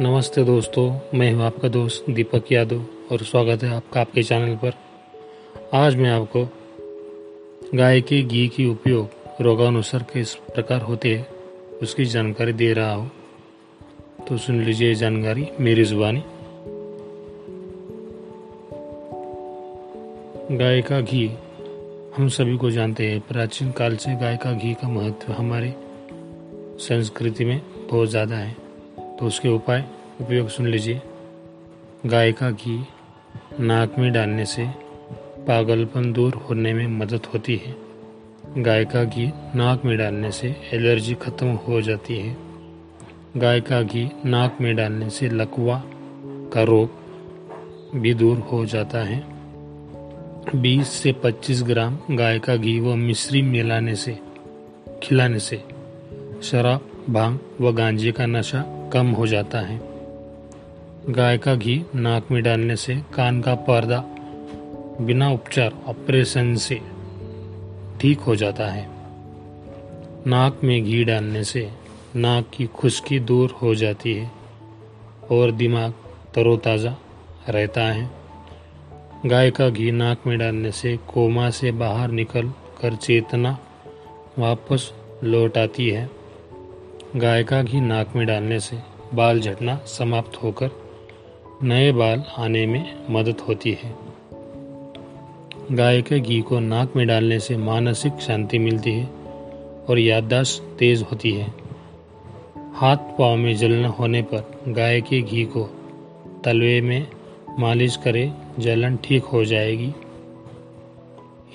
नमस्ते दोस्तों, मैं हूँ आपका दोस्त दीपक यादव और स्वागत है आपका आपके चैनल पर। आज मैं आपको गाय के घी की उपयोग रोगानुसार किस प्रकार होते हैं, उसकी जानकारी दे रहा हूँ। तो सुन लीजिए जानकारी, मेरी जुबानी। गाय का घी, हम सभी को जानते हैं, प्राचीन काल से गाय का घी का महत्व हमारे संस्कृति में बहुत ज़्यादा है। तो उसके उपाय उपयोग सुन लीजिए। गाय का घी नाक में डालने से पागलपन दूर होने में मदद होती है। गाय का घी नाक में डालने से एलर्जी खत्म हो जाती है। गाय का घी नाक में डालने से लकवा का रोग भी दूर हो जाता है। 20 से 25 ग्राम गाय का घी व मिश्री मिलाने से, खिलाने से शराब, भाँग व गांजे का नशा कम हो जाता है। गाय का घी नाक में डालने से कान का पर्दा बिना उपचार, ऑपरेशन से ठीक हो जाता है। नाक में घी डालने से नाक की खुश्की दूर हो जाती है और दिमाग तरोताज़ा रहता है। गाय का घी नाक में डालने से कोमा से बाहर निकल कर चेतना वापस लौट आती है। गाय का घी नाक में डालने से बाल झटना समाप्त होकर नए बाल आने में मदद होती है। गाय के घी को नाक में डालने से मानसिक शांति मिलती है और याददाश्त तेज होती है। हाथ पाँव में जलन होने पर गाय के घी को तलवे में मालिश करें, जलन ठीक हो जाएगी।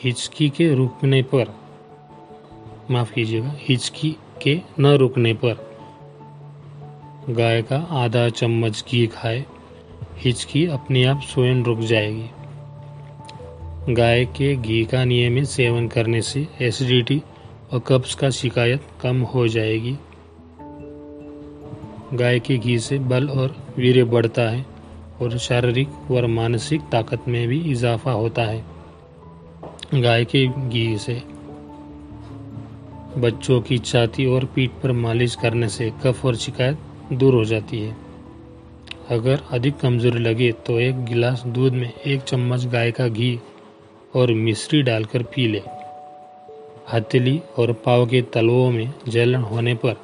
हिचकी के रुकने पर, माफ़ कीजिएगा, हिचकी के न रुकने पर। गाय का आधा चम्मच घी खाए, हिचकी अपने आप स्वयं रुक जाएगी। गाय के घी का नियमित सेवन करने से एसिडिटी और कब्ज का शिकायत कम हो जाएगी। गाय के घी से बल और वीर्य बढ़ता है और शारीरिक व मानसिक ताकत में भी इजाफा होता है। गाय के घी से बच्चों की छाती और पीठ पर मालिश करने से कफ और शिकायत दूर हो जाती है। अगर अधिक कमज़ोरी लगे तो एक गिलास दूध में एक चम्मच गाय का घी और मिश्री डालकर पी लें। हथेली और पाव के तलवों में जलन होने पर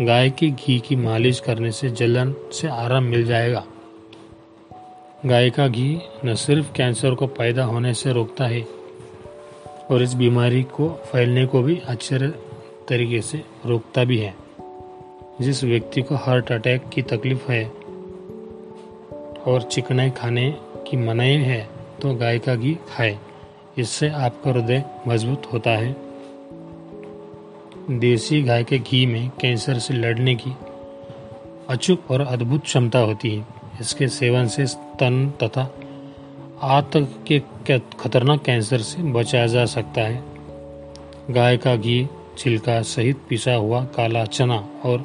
गाय के घी की मालिश करने से जलन से आराम मिल जाएगा। गाय का घी न सिर्फ़ कैंसर को पैदा होने से रोकता है और इस बीमारी को फैलने को भी अच्छे तरीके से रोकता भी है। जिस व्यक्ति को हार्ट अटैक की तकलीफ़ है और चिकनाई खाने की मनाही है तो गाय का घी खाए। इससे आपका हृदय मज़बूत होता है। देसी गाय के घी में कैंसर से लड़ने की अचूक और अद्भुत क्षमता होती है। इसके सेवन से स्तन तथा आत के खतरनाक कैंसर से बचाया जा सकता है। गाय का घी, छिलका सहित पिसा हुआ काला चना और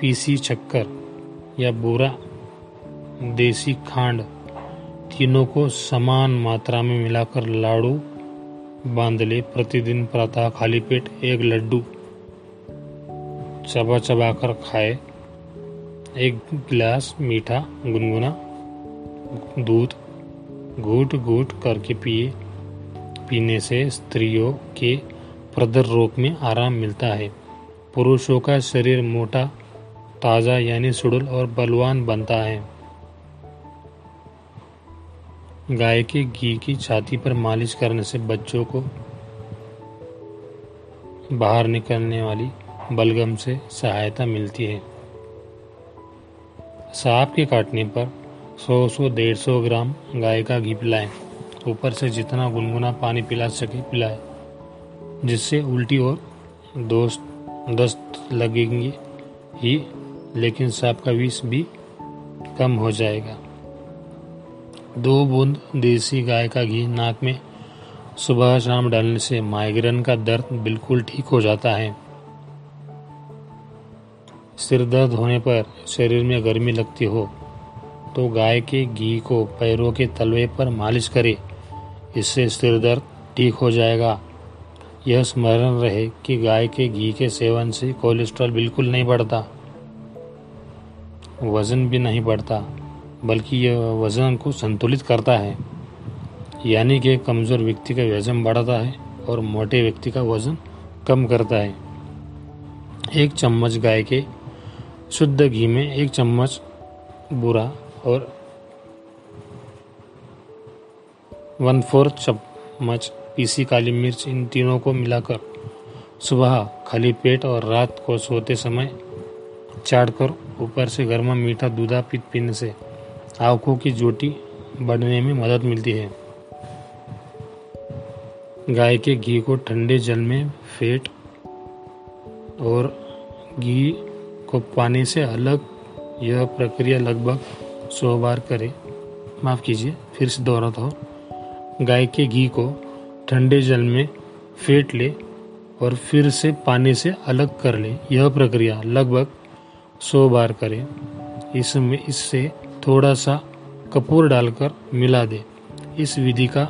पीसी चक्कर या बुरा, देसी खांड तीनों को समान मात्रा में मिलाकर लाड़ू बाँध ले प्रतिदिन प्रातः खाली पेट एक लड्डू चबा चबा कर खाए। एक गिलास मीठा गुनगुना, दूध घूट घूट करके पिए। पीने से स्त्रियों के प्रदर रोग में आराम मिलता है। पुरुषों का शरीर मोटा, ताज़ा यानी सुडुल और बलवान बनता है। गाय के घी की छाती पर मालिश करने से बच्चों को बाहर निकलने वाली बलगम से सहायता मिलती है। सांप के काटने पर 100 डेढ़ सौ ग्राम गाय का घी पिलाएँ। ऊपर से जितना गुनगुना पानी पिला सके पिलाएँ, जिससे उल्टी और दोस्त, दस्त लगेंगे ही, लेकिन सांप का विष भी कम हो जाएगा। दो बूंद देसी गाय का घी नाक में सुबह शाम डालने से माइग्रेन का दर्द बिल्कुल ठीक हो जाता है। सिर दर्द होने पर शरीर में गर्मी लगती हो तो गाय के घी को पैरों के तलवे पर मालिश करें, इससे सिर दर्द ठीक हो जाएगा। यह स्मरण रहे कि गाय के घी के सेवन से कोलेस्ट्रॉल बिल्कुल नहीं बढ़ता, वज़न भी नहीं बढ़ता, बल्कि यह वज़न को संतुलित करता है। यानी कि कमज़ोर व्यक्ति का वज़न बढ़ाता है और मोटे व्यक्ति का वज़न कम करता है। एक चम्मच गाय के शुद्ध घी में एक चम्मच बुरा और वन फोर्थ चम्मच पीसी काली मिर्च इन तीनों को मिलाकर सुबह खाली पेट और रात को सोते समय चाट कर ऊपर से गर्मा मीठा दूधा पीत पीने से आँखों की जोटी बढ़ने में मदद मिलती है। गाय के घी को ठंडे जल में फेंट और घी को पानी से अलग यह प्रक्रिया लगभग सौ बार करें। माफ़ कीजिए, फिर से दोहराता हूँ। गाय के घी को ठंडे जल में फेंट ले और फिर से पानी से अलग कर ले। यह प्रक्रिया लगभग सौ बार करें। इसमें इससे थोड़ा सा कपूर डालकर मिला दे। इस विधि का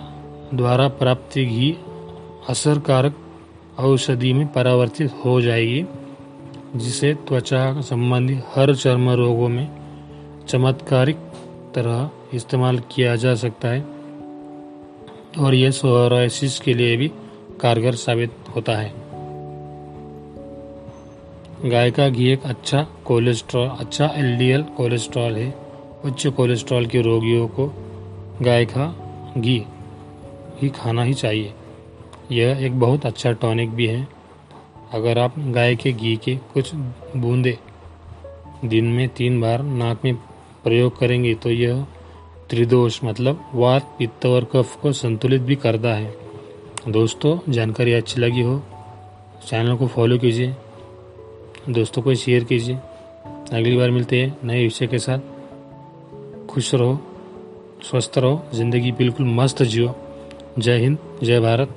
द्वारा प्राप्त घी असरकारक औषधि में परावर्तित हो जाएगी, जिसे त्वचा संबंधी हर चर्म रोगों में चमत्कारिक तरह इस्तेमाल किया जा सकता है और यह सोराइसिस के लिए भी कारगर साबित होता है। गाय का घी एक अच्छा कोलेस्ट्रॉल अच्छा एलडीएल कोलेस्ट्रॉल है। उच्च कोलेस्ट्रॉल के रोगियों को गाय का घी ही खाना ही चाहिए। यह एक बहुत अच्छा टॉनिक भी है। अगर आप गाय के घी के कुछ बूंदे दिन में तीन बार नाक में प्रयोग करेंगे तो यह त्रिदोष मतलब वात पित्त और कफ को संतुलित भी करता है। दोस्तों, जानकारी अच्छी लगी हो, चैनल को फॉलो कीजिए, दोस्तों को शेयर कीजिए। अगली बार मिलते हैं नए विषय के साथ। खुश रहो, स्वस्थ रहो, ज़िंदगी बिल्कुल मस्त जियो। जय हिंद, जय भारत।